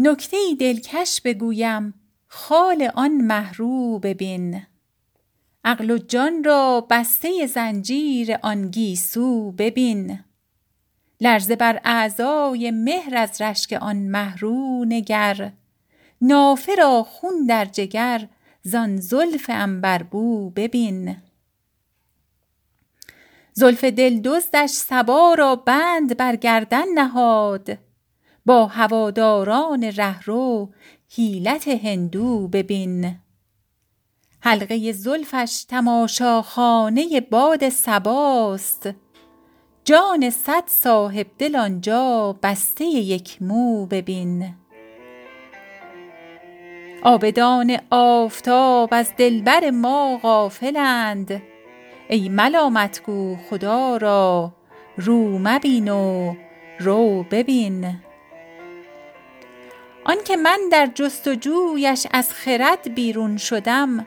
نکته دلکش بگویم خال آن مهرو ببین. عقل و جان را بسته زنجیر آن گیسو ببین. لرزه بر اعضای مهر از رشک آن مه رو نگر. نافه را خون در جگر زان زلف عنبربو ببین. زلف دلدزدش صبا را بند بر گردن نهاد. با هواداران رهرو حیلت هندو ببین. حلقه زلفش تماشاخانه باد صباست جان صد صاحبدل آنجا بسته یک مو ببین. عابدان آفتاب از دلبر ما غافلند. ای ملامت گو خدا را رو مبین و رو ببین. آنکه من در جستجویش از خرد بیرون شدم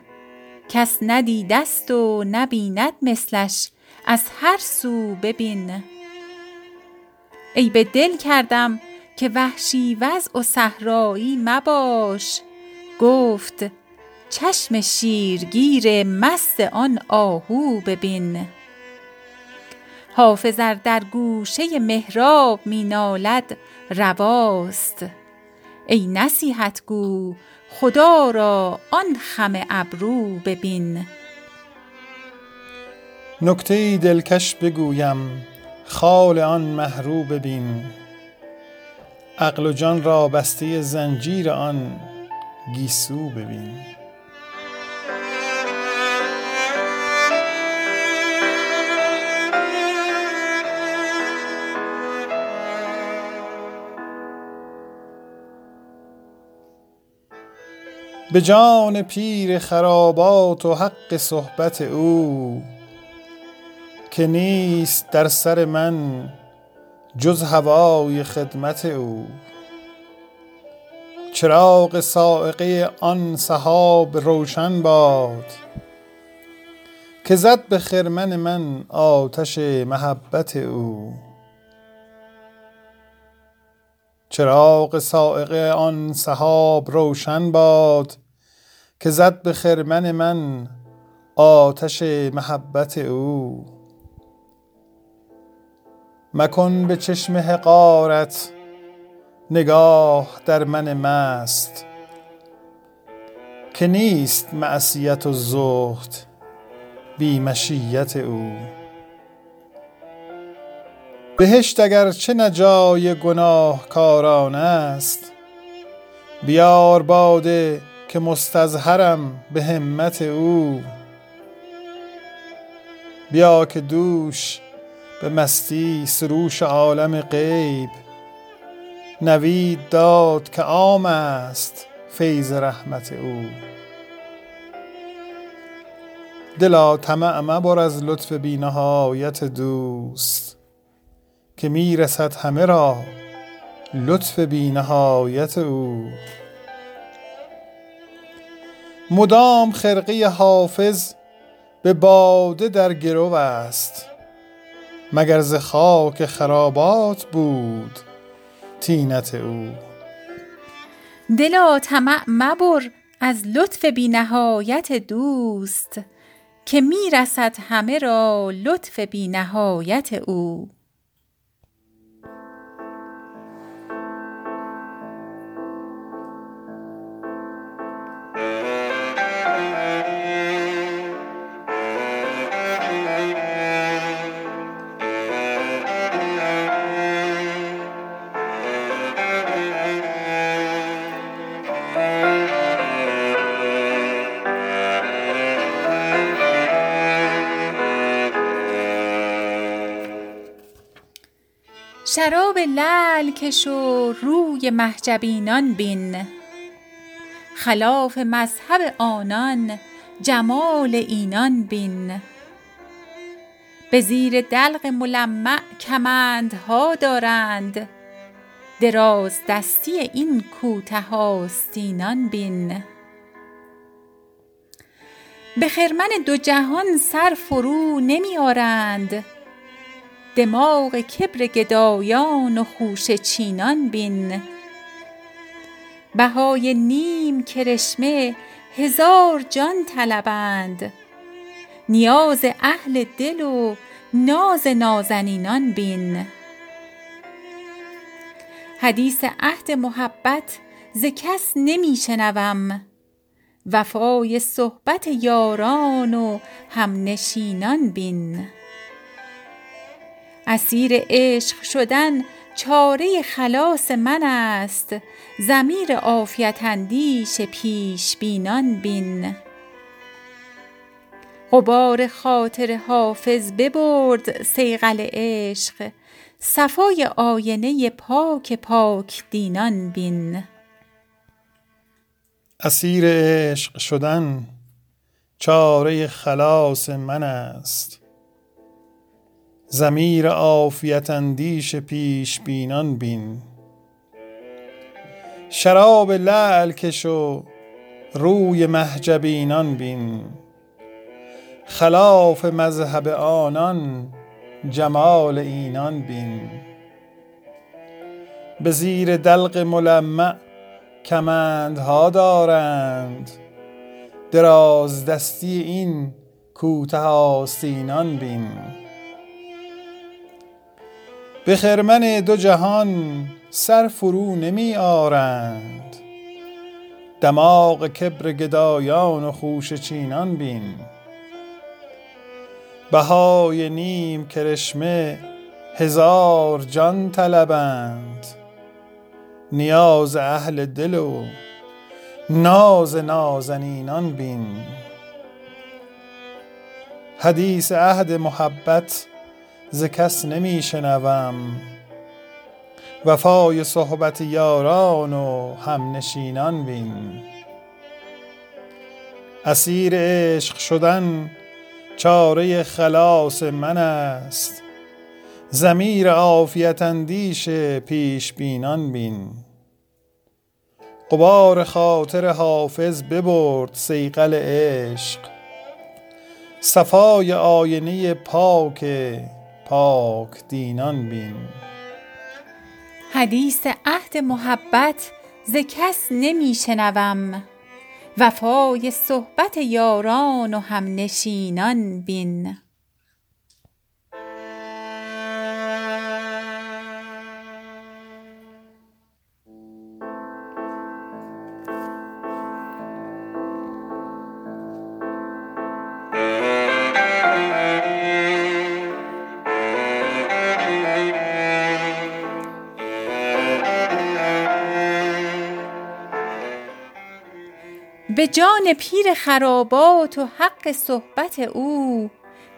کس ندیدست و نبیند مثلش از هر سو ببین. عیب دل کردم که وحشی وضع و صحرایی مباش گفت چشم شیرگیر مست آن آهو ببین. حافظ در گوشه محراب می نالد رواست. ای نصیحت گو خدا را آن خم ابرو ببین. نکته دلکش بگویم خال آن مه رو ببین. عقل و جان را بسته زنجیر آن گیسو ببین. به جان پیر خرابات و حق صحبت او که نیست در سر من جز هوای خدمت او. چراغ صاعقه آن سحاب روشن باد که زد به خرمن من آتش محبت او. چراغ صاعقه آن سحاب روشن باد که زد به خرمن من آتش محبت او. مکن به چشم حقارت نگاه در من مست که نیست معصیت و زهد بی مشیت او. بهشت اگر چه نه جای گناهکاران است بیار باده که مستظهرم به همت او. بیا که دوش به مستی سروش عالم غیب. نوید داد که عام است فیض رحمت او. دلا طمع مبر از لطف بی نهایت دوست که می رسد همه را لطف بی نهایت او. مدام خرقه حافظ به باده در گرو است مگر ز خاک خرابات بود طینت او. دلا طمع مبر از لطف بی نهایت دوست که می رسد همه را لطف بی نهایت او. شراب لعل کش و روی محجبینان بین. خلاف مذهب آنان جمال اینان بین. به زیر دلق ملمع کمندها دارند درازدستی این کوته آستینان بین. به خرمن دو جهان سر فرو نمی آرند دماغ کبر گدایان و خوشه چینان بین. بهای نیم کرشمه هزار جان طلبند. نیاز اهل دل و ناز نازنینان بین. حدیث عهد محبت ز کس نمی شنوم. وفای صحبت یاران و همنشینان بین. اسیر عشق شدن چاره خلاص من است. ضمیر عافیت اندیش پیش بینان بین. غبار خاطر حافظ ببرد صیقل عشق. صفای آینه پاک پاک دینان بین. اسیر عشق شدن چاره خلاص من است. ضمیر عافیت اندیش پیش بینان بین. شراب لعل کش و روی محجبینان بین. خلاف مذهب آنان جمال اینان بین. به زیر دلق ملمع کمندها دارند. دراز دستی این کوته آستینان بین. به خرمن دو جهان سر فرو نمی آرند. دماغ کبر گدایان و خوش چینان بین. بهای نیم کرشمه هزار جان طلبند. نیاز اهل دل و ناز نازنینان بین. حدیث عهد محبت ز کس نمی شنوم وفای صحبت یاران و همنشینان بین. اسیر عشق شدن چاره خلاص من است. ضمیر عافیت اندیش پیش بینان بین. قبار خاطر حافظ ببرد صیقل عشق. صفای آینه پاک پاک دینان بین. حدیث عهد محبت ز کس نمی شنوم وفای صحبت یاران و همنشینان بین. به جان پیر خرابات و حق صحبت او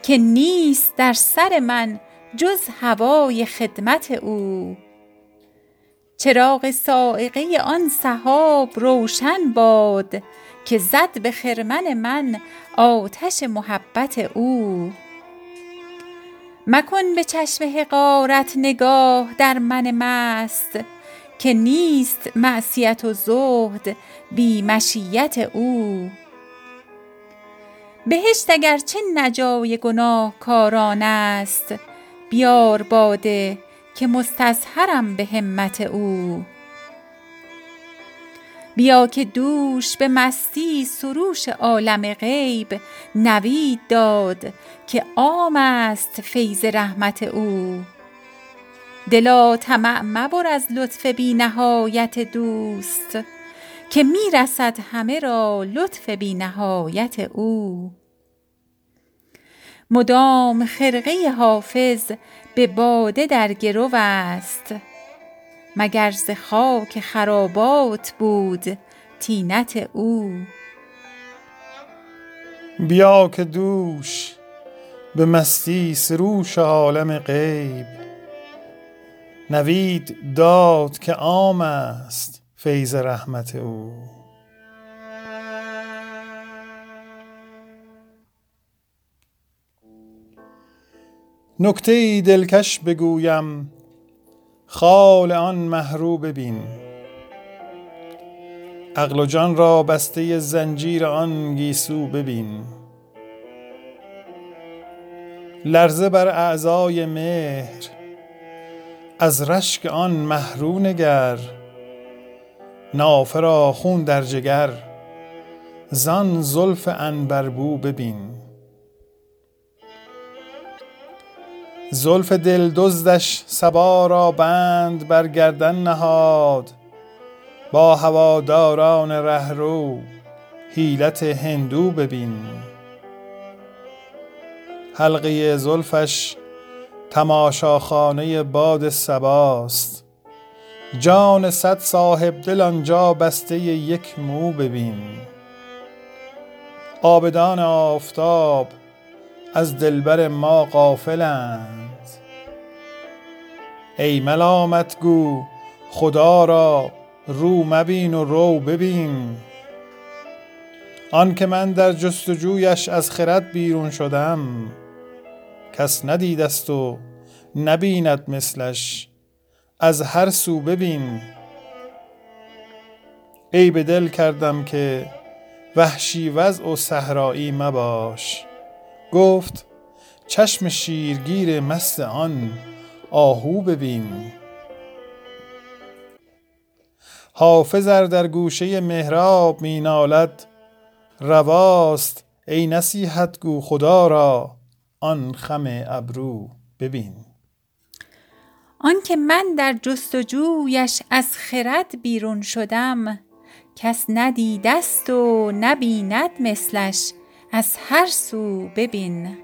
که نیست در سر من جز هوای خدمت او. چراغ صاعقه آن سحاب روشن باد که زد به خرمن من آتش محبت او. مکن به چشم حقارت نگاه در من مست که نیست معصیت و زهد بی مشیت او. بهشت اگر چه نجای گناهکاران است بیار باده که مستظهرم به همت او. بیا که دوش به مستی سروش عالم غیب نوید داد که عام است فیض رحمت او. دلا طمع مبر از لطف بی نهایت دوست که می رسد همه را لطف بی نهایت او. مدام خرقه حافظ به باده در گرو است مگر ز خاک خرابات بود طینت او. بیا که دوش به مستی سروش عالم غیب. نوید داد که عام است فیض رحمت او. نکته دلکش بگویم خال آن محرو ببین. عقل و جان را بسته زنجیر آن گیسو ببین. لرزه بر اعضای مهر از رشک آن محرو نگر نافه خون در جگر زان زلف عنبربو ببین. زلف دل دزدش صبا را بند بر گردن نهاد با هواداران رهرو حیلت هندو ببین. حلقه زلفش تماشاخانه باد سباست. جان صد صاحب دل آنجا بسته یک مو ببین. آبدان آفتاب از دلبر ما غافلند. ای ملامت گو خدا را رو مبین و رو ببین. آن که من در جستجویش از خرد بیرون شدم کس ندیدست و نبیند مثلش. از هر سو ببین. ای به دل کردم که وحشی وضع و صحرایی مباش. گفت چشم شیرگیر مست آن آهو ببین. حافظ در گوشه محراب می نالد. رواست ای نصیحت گو خدا را. آن خم ابرو ببین. آنکه من در جستجویش از خرد بیرون شدم کس ندیدست و نبیند مثلش از هر سو ببین.